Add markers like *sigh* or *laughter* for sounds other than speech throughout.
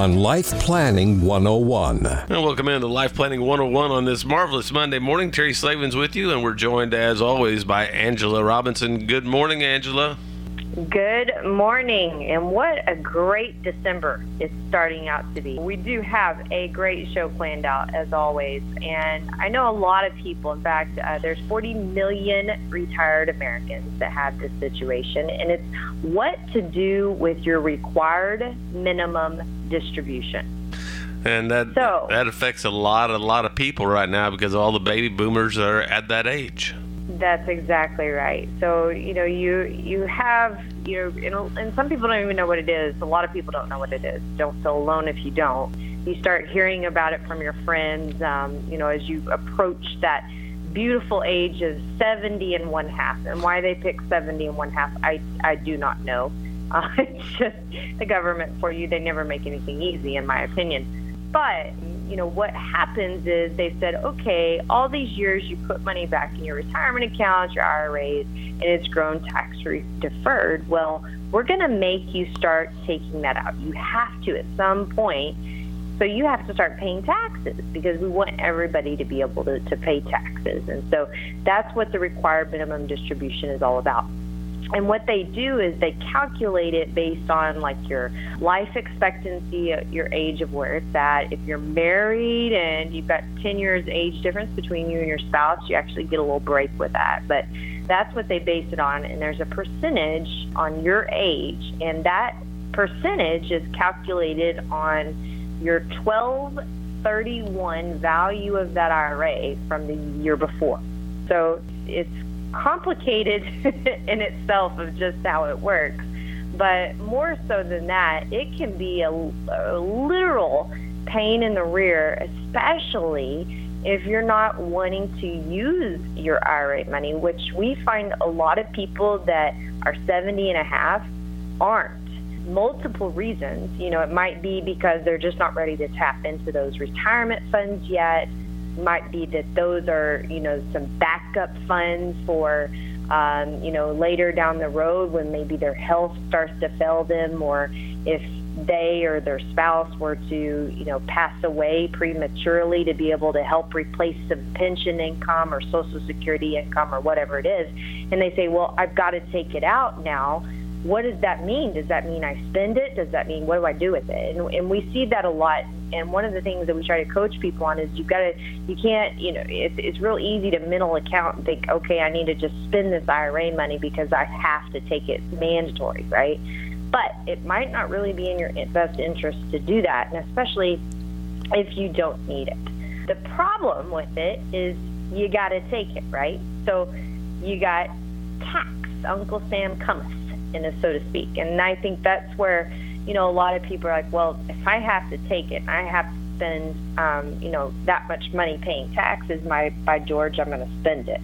Life Planning 101. And welcome into Life Planning 101 on this marvelous Monday morning. Terry Slavens with you, and we're joined as always by Angela Robinson. Good morning, Angela. Good morning, and what a great December it's starting out to be. We do have a great show planned out as always, and I know a lot of people. In fact, uh, there's 40 million retired Americans that have this situation, and it's what to do with your required minimum distribution. And that so, that affects a lot, a lot of people right now because all the baby boomers are at that age. That's exactly right. So you know, you you have you know, and, some people don't even know what it is. A lot of people don't know what it is. Don't feel alone if you don't. You start hearing about it from your friends. Um, you know, as you approach that beautiful age of 70 and one half, and why they pick 70 and one half, I I do not know. Uh, *laughs* it's just the government for you. They never make anything easy, in my opinion. But you know, what happens is they said, okay, all these years you put money back in your retirement accounts, your IRAs, and it's grown tax deferred. Well, we're going to make you start taking that out. You have to at some point. So you have to start paying taxes because we want everybody to be able to, to pay taxes. And so that's what the required minimum distribution is all about. And what they do is they calculate it based on like your life expectancy, your age of where it's at. If you're married and you've got 10 years age difference between you and your spouse, you actually get a little break with that. But that's what they base it on. And there's a percentage on your age, and that percentage is calculated on your 1231 value of that IRA from the year before. So it's complicated *laughs* in itself of just how it works. But more so than that, it can be a, a literal pain in the rear, especially if you're not wanting to use your IRA money, which we find a lot of people that are 70 and a half aren't. Multiple reasons. You know, it might be because they're just not ready to tap into those retirement funds yet might be that those are, you know, some backup funds for, um, you know, later down the road when maybe their health starts to fail them or if they or their spouse were to, you know, pass away prematurely to be able to help replace some pension income or social security income or whatever it is. And they say, well, I've got to take it out now what does that mean? Does that mean I spend it? Does that mean what do I do with it? And, and we see that a lot. And one of the things that we try to coach people on is you've got to, you can't, you know, it's, it's real easy to mental account and think, okay, I need to just spend this IRA money because I have to take it mandatory, right? But it might not really be in your best interest to do that, and especially if you don't need it. The problem with it is you got to take it, right? So you got tax. Uncle Sam cometh in a so to speak. And I think that's where, you know, a lot of people are like, well, if I have to take it, I have to spend, um, you know, that much money paying taxes. My by George, I'm going to spend it.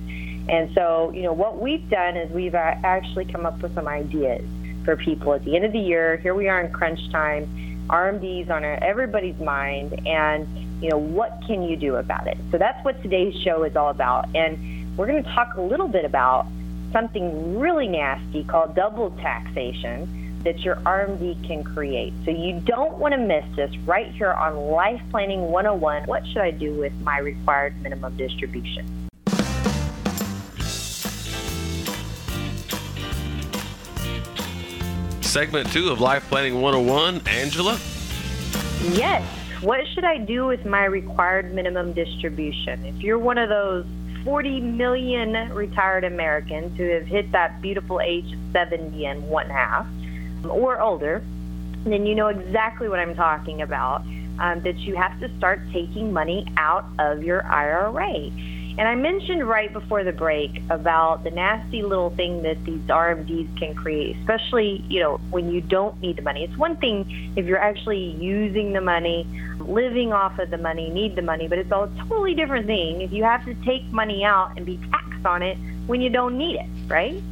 And so, you know, what we've done is we've actually come up with some ideas for people at the end of the year. Here we are in crunch time. RMD's on everybody's mind, and you know what can you do about it? So that's what today's show is all about, and we're going to talk a little bit about something really nasty called double taxation that your RMD can create. So you don't want to miss this right here on Life Planning 101. What should I do with my required minimum distribution? Segment two of Life Planning 101. Angela? Yes. What should I do with my required minimum distribution? If you're one of those 40 million retired Americans who have hit that beautiful age of 70 and one half or older, then you know exactly what I'm talking about. Um, that you have to start taking money out of your IRA. And I mentioned right before the break about the nasty little thing that these RMDs can create, especially, you know, when you don't need the money. It's one thing if you're actually using the money, living off of the money, need the money, but it's a totally different thing if you have to take money out and be taxed on it when you don't need it, right?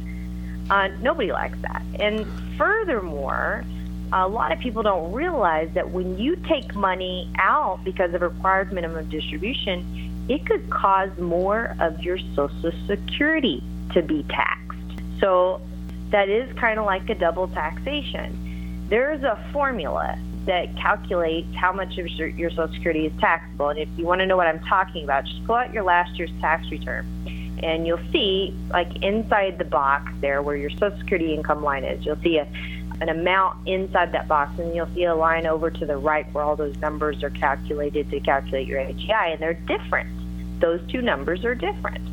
Uh, nobody likes that. And furthermore, a lot of people don't realize that when you take money out because of required minimum distribution, it could cause more of your Social Security to be taxed. So that is kind of like a double taxation. There's a formula that calculates how much of your, Social Security is taxable. And if you want to know what I'm talking about, just pull out your last year's tax return. And you'll see, like inside the box there where your Social Security income line is, you'll see a, an amount inside that box, and you'll see a line over to the right where all those numbers are calculated to calculate your AGI, and they're different. Those two numbers are different.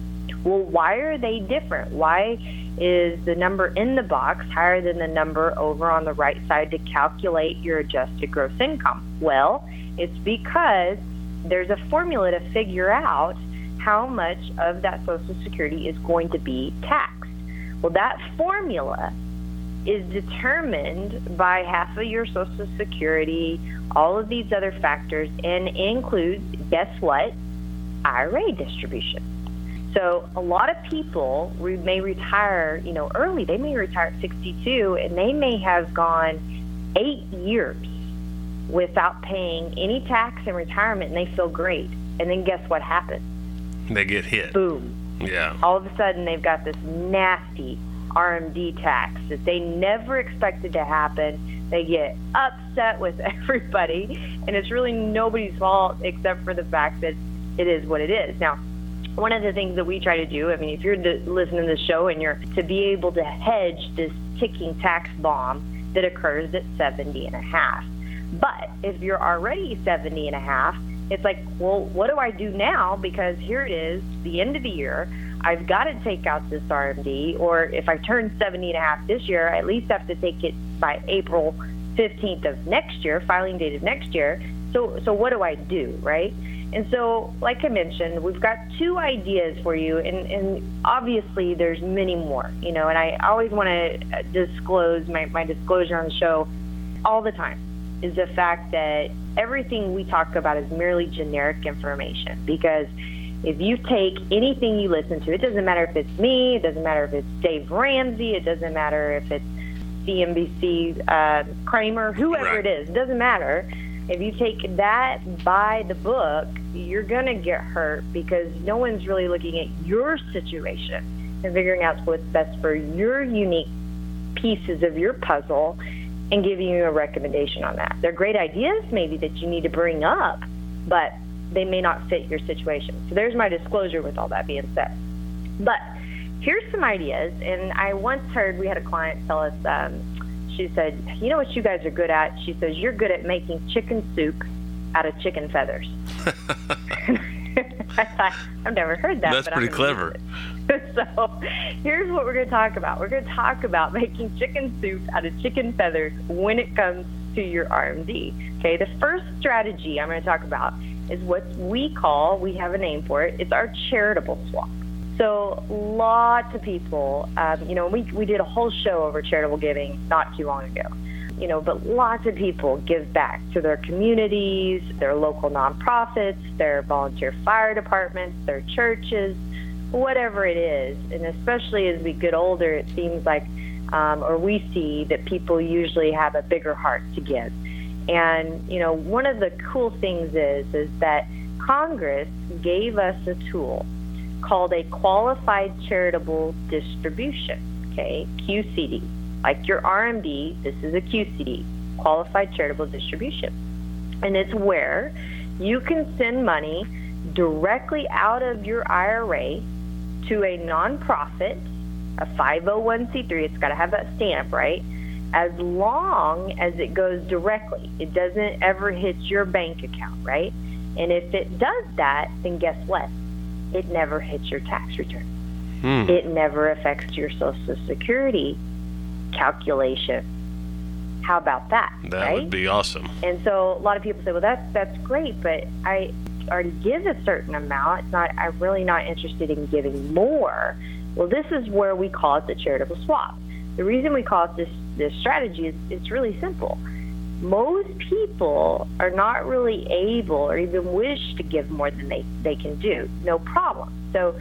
Well, why are they different? Why is the number in the box higher than the number over on the right side to calculate your adjusted gross income? Well, it's because there's a formula to figure out how much of that Social Security is going to be taxed. Well, that formula is determined by half of your Social Security, all of these other factors, and includes, guess what? IRA distribution. So a lot of people re- may retire, you know, early. They may retire at 62, and they may have gone eight years without paying any tax in retirement, and they feel great. And then guess what happens? They get hit. Boom. Yeah. All of a sudden, they've got this nasty RMD tax that they never expected to happen. They get upset with *laughs* everybody, and it's really nobody's fault except for the fact that it is what it is. Now, one of the things that we try to do, I mean, if you're listening to the show and you're to be able to hedge this ticking tax bomb that occurs at 70 and a half. But if you're already 70 and a half, it's like, well, what do I do now? Because here it is, the end of the year. I've got to take out this RMD, or if I turn 70 and a half this year, I at least have to take it by April 15th of next year, filing date of next year. So, so what do I do, right? And so, like I mentioned, we've got two ideas for you, and, and obviously there's many more, you know, and I always want to disclose my, my disclosure on the show all the time is the fact that everything we talk about is merely generic information because if you take anything you listen to, it doesn't matter if it's me, it doesn't matter if it's Dave Ramsey, it doesn't matter if it's CNBC uh, Cramer, whoever right. it is, it doesn't matter if you take that by the book, you're going to get hurt because no one's really looking at your situation and figuring out what's best for your unique pieces of your puzzle and giving you a recommendation on that. They're great ideas, maybe, that you need to bring up, but they may not fit your situation. So there's my disclosure with all that being said. But here's some ideas, and I once heard we had a client tell us um, she said, You know what you guys are good at? She says, You're good at making chicken soup out of chicken feathers. *laughs* I thought, *laughs* I've never heard that. That's pretty clever. *laughs* so here's what we're going to talk about. We're going to talk about making chicken soup out of chicken feathers when it comes to your RMD. Okay, the first strategy I'm going to talk about is what we call, we have a name for it, it's our charitable swap. So lots of people, um, you know, we, we did a whole show over charitable giving not too long ago. You know, but lots of people give back to their communities, their local nonprofits, their volunteer fire departments, their churches, whatever it is. And especially as we get older, it seems like, um, or we see that people usually have a bigger heart to give. And you know, one of the cool things is is that Congress gave us a tool called a qualified charitable distribution, okay, QCD. Like your RMD, this is a QCD, qualified charitable distribution. And it's where you can send money directly out of your IRA to a nonprofit, a 501c3, it's got to have that stamp, right? As long as it goes directly, it doesn't ever hit your bank account, right? And if it does that, then guess what? it never hits your tax return. Hmm. It never affects your Social Security calculation. How about that? That right? would be awesome. And so a lot of people say, "Well, that's that's great, but I already give a certain amount. It's not. I'm really not interested in giving more. Well, this is where we call it the charitable swap. The reason we call it this this strategy is it's really simple. Most people are not really able or even wish to give more than they, they can do. No problem. So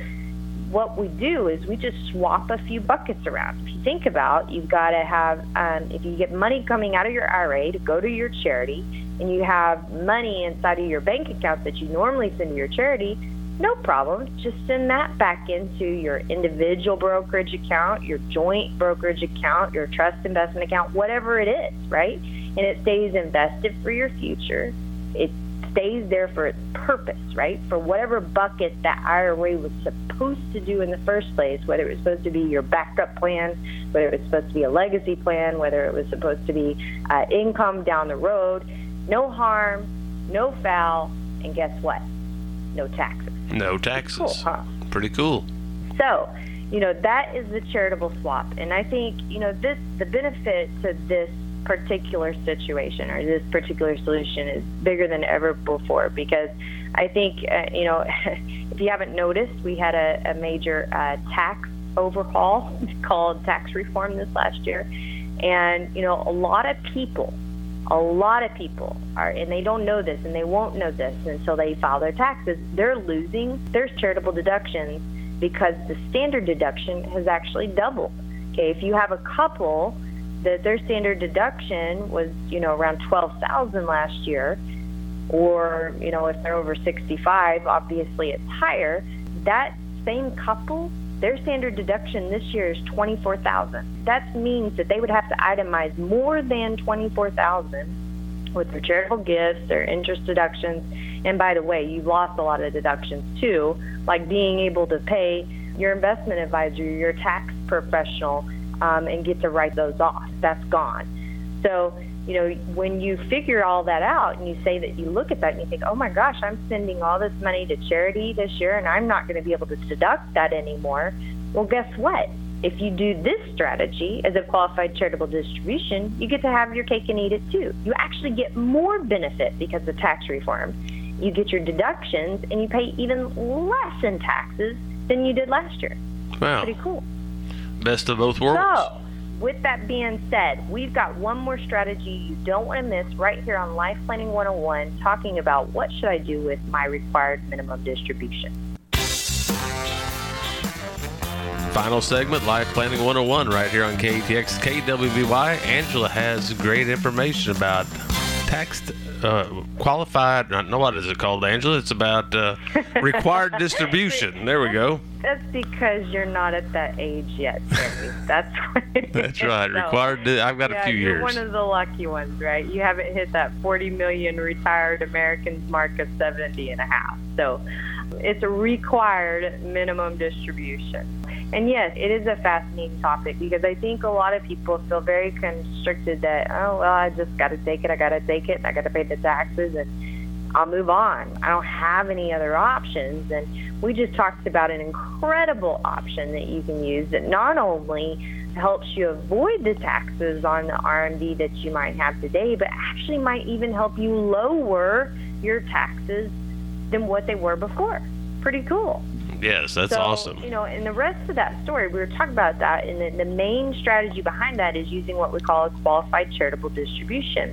what we do is we just swap a few buckets around. If you think about, you've got to have, um, if you get money coming out of your IRA to go to your charity, and you have money inside of your bank account that you normally send to your charity, no problem. Just send that back into your individual brokerage account, your joint brokerage account, your trust investment account, whatever it is, right? And it stays invested for your future. It stays there for its purpose, right? For whatever bucket that IRA was supposed to do in the first place, whether it was supposed to be your backup plan, whether it was supposed to be a legacy plan, whether it was supposed to be uh, income down the road. No harm, no foul, and guess what? No taxes. No taxes. Cool, huh? Pretty cool. So, you know, that is the charitable swap. And I think, you know, this the benefit to this particular situation or this particular solution is bigger than ever before because I think, uh, you know, *laughs* if you haven't noticed, we had a, a major uh, tax overhaul *laughs* called tax reform this last year. And, you know, a lot of people, a lot of people are, and they don't know this and they won't know this until they file their taxes, they're losing their charitable deductions because the standard deduction has actually doubled. Okay, if you have a couple that their standard deduction was, you know, around 12,000 last year, or, you know, if they're over 65, obviously it's higher. That same couple, their standard deduction this year is 24,000. That means that they would have to itemize more than 24,000 with their charitable gifts, their interest deductions, and by the way, you've lost a lot of deductions too, like being able to pay your investment advisor, your tax professional, um, and get to write those off. That's gone. So, you know, when you figure all that out and you say that you look at that and you think, oh my gosh, I'm sending all this money to charity this year and I'm not going to be able to deduct that anymore. Well, guess what? If you do this strategy as a qualified charitable distribution, you get to have your cake and eat it too. You actually get more benefit because of tax reform. You get your deductions and you pay even less in taxes than you did last year. Wow. Pretty cool. Best of both worlds. So, with that being said, we've got one more strategy you don't want to miss right here on Life Planning 101 talking about what should I do with my required minimum distribution. Final segment, Life Planning 101, right here on KATX KWBY. Angela has great information about tax uh, qualified. No, what is it called, Angela? It's about uh, *laughs* required distribution. There we go. That's because you're not at that age yet, Terry. That's *laughs* That's right. So, required. I've got yeah, a few you're years. one of the lucky ones, right? You haven't hit that 40 million retired Americans mark of 70 and a half. So it's a required minimum distribution. And yes, it is a fascinating topic because I think a lot of people feel very constricted that, oh, well, I just got to take it, I got to take it, I got to pay the taxes, and I'll move on. I don't have any other options. And we just talked about an incredible option that you can use that not only helps you avoid the taxes on the RMD that you might have today, but actually might even help you lower your taxes than what they were before. Pretty cool. Yes, that's so, awesome. You know, and the rest of that story, we were talking about that, and the, the main strategy behind that is using what we call a qualified charitable distribution.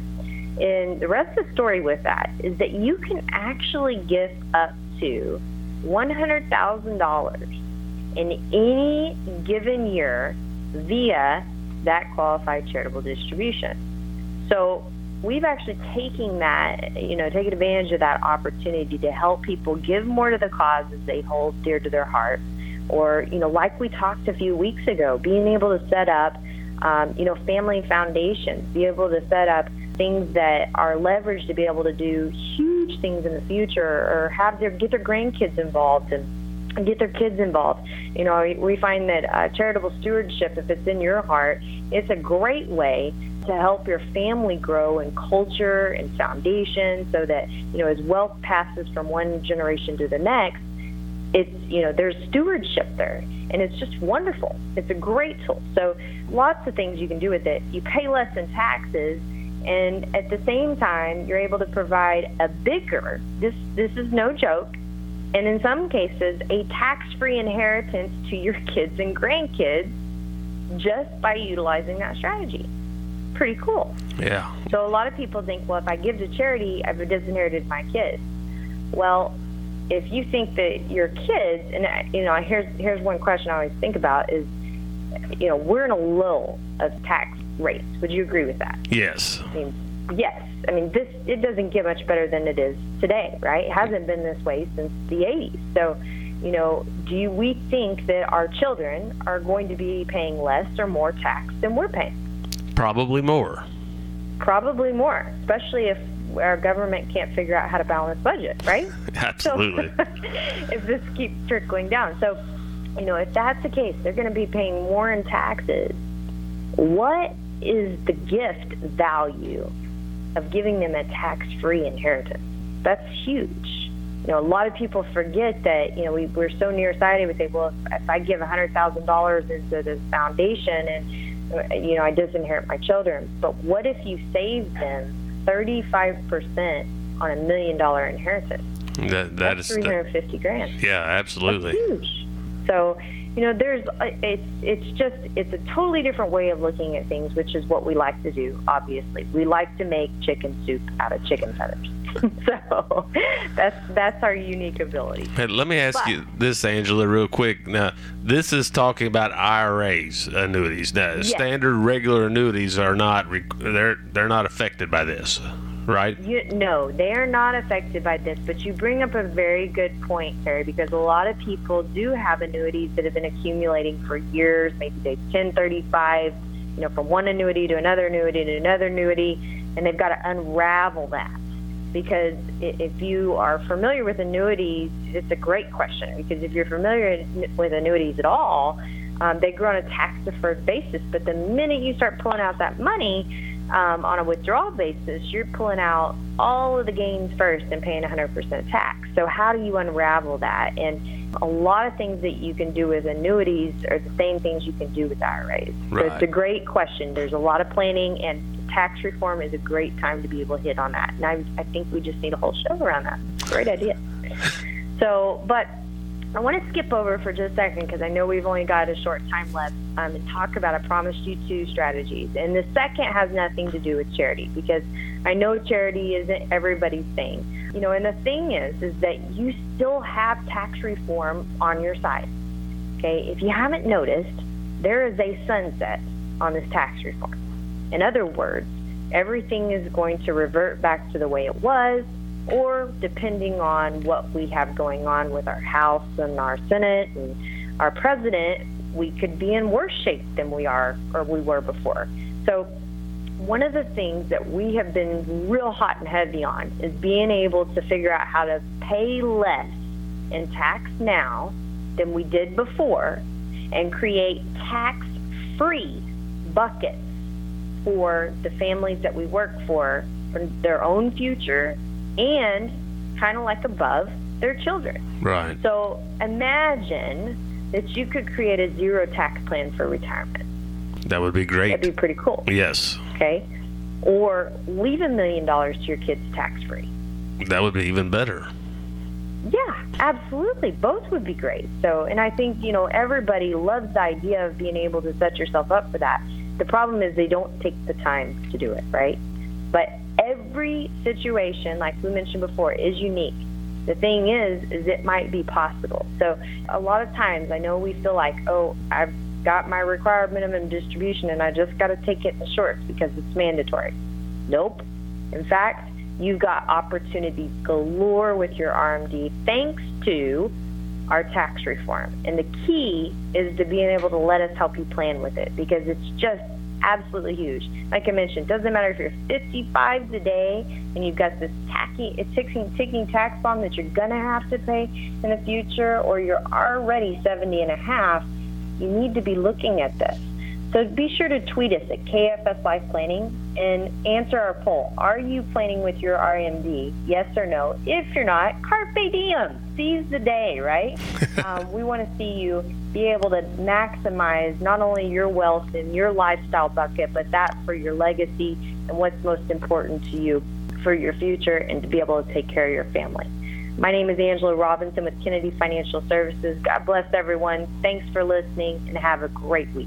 And the rest of the story with that is that you can actually gift up to $100,000 in any given year via that qualified charitable distribution. So we've actually taken that, you know, taken advantage of that opportunity to help people give more to the causes they hold dear to their heart. Or, you know, like we talked a few weeks ago, being able to set up, um, you know, family foundations, be able to set up things that are leveraged to be able to do huge things in the future or have their get their grandkids involved and get their kids involved. You know, we find that uh, charitable stewardship, if it's in your heart, it's a great way to help your family grow in culture and foundation so that, you know, as wealth passes from one generation to the next, it's, you know, there's stewardship there. And it's just wonderful. It's a great tool. So lots of things you can do with it. You pay less in taxes And at the same time, you're able to provide a bigger, this, this is no joke, and in some cases, a tax free inheritance to your *laughs* kids and grandkids just by utilizing that strategy. Pretty cool. Yeah. So a lot of people think, well, if I give to charity, I've disinherited my kids. Well, if you think that your kids, and uh, you know, here's here's one question I always think about is, you know, we're in a lull of tax rates. Would you agree with that? Yes. I mean, yes. I mean, this it doesn't get much better than it is today, right? It hasn't been this way since the 80s. So, you know, do you, we think that our children are going to be paying less or more tax than we're paying? Probably more. Probably more, especially if our government can't figure out how to balance budget, right? *laughs* Absolutely. So, *laughs* if this keeps trickling down. So, you know, if that's the case, they're going to be paying more in taxes. What is the gift value of giving them a tax-free inheritance? That's huge. You know, a lot of people forget that, you know, we, we're so nearsighted. We say, well, if, if I give $100,000 into this foundation and, you know, I disinherit my children. But what if you save them 35% on a million dollar inheritance. That, that That's is 350 grand. yeah, absolutely. That's huge. So, you know, there's uh, it's it's just it's a totally different way of looking at things, which is what we like to do. Obviously, we like to make chicken soup out of chicken feathers. *laughs* so that's that's our unique ability. Hey, let me ask But- you this, Angela, real quick. Now, this is talking about IRAs annuities. Now, standard regular annuities are not they're they're not affected by this, right? You, no, they are not affected by this, but you bring up a very good point, Terry, because a lot of people do have annuities that have been accumulating for years. Maybe they 1035, you know, from one annuity to another annuity to another annuity, and they've got to unravel that. Because if you are familiar with annuities, it's a great question. Because if you're familiar with annuities at all, um, they grow on a tax deferred basis. But the minute you start pulling out that money, um, on a withdrawal basis, you're pulling out all of the gains first and paying 100% tax. So, how do you unravel that? And a lot of things that you can do with annuities are the same things you can do with IRAs. So, it's a great question. There's a lot of planning, and tax reform is a great time to be able to hit on that. And I, I think we just need a whole show around that. Great idea. *laughs* So, but I want to skip over for just a second because I know we've only got a short time left um, and talk about I promised you two strategies. And the second has nothing to do with charity because I know charity isn't everybody's thing. You know, and the thing is, is that you still have tax reform on your side. Okay, if you haven't noticed, there is a sunset on this tax reform. In other words, everything is going to revert back to the way it was, or depending on what we have going on with our House and our Senate and our president, we could be in worse shape than we are or we were before. So, one of the things that we have been real hot and heavy on is being able to figure out how to pay less in tax now than we did before and create tax free buckets for the families that we work for for their own future and kind of like above their children. Right. So imagine that you could create a zero tax plan for retirement. That would be great. That'd be pretty cool. yes. Okay. Or leave a million dollars to your kids tax free. That would be even better. Yeah, absolutely. Both would be great. So, and I think, you know, everybody loves the idea of being able to set yourself up for that. The problem is they don't take the time to do it, right? But every situation, like we mentioned before, is unique. The thing is, is it might be possible. So, a lot of times I know we feel like, oh, I've got my required minimum distribution and I just got to take it in shorts because it's mandatory. Nope. In fact, you've got opportunities galore with your RMD thanks to our tax reform. And the key is to being able to let us help you plan with it because it's just absolutely huge. Like I mentioned, doesn't matter if you're 55 today and you've got this tacky, ticking, ticking tax bomb that you're going to have to pay in the future or you're already 70 and a half, you need to be looking at this. So be sure to tweet us at KFS Life Planning and answer our poll. Are you planning with your RMD? Yes or no? If you're not, carpe diem. seize the day, right? *laughs* um, we want to see you be able to maximize not only your wealth and your lifestyle bucket, but that for your legacy and what's most important to you for your future and to be able to take care of your family. My name is Angela Robinson with Kennedy Financial Services. God bless everyone. Thanks for listening and have a great week.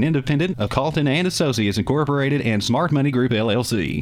an independent of Calton and Associates Incorporated and Smart Money Group LLC.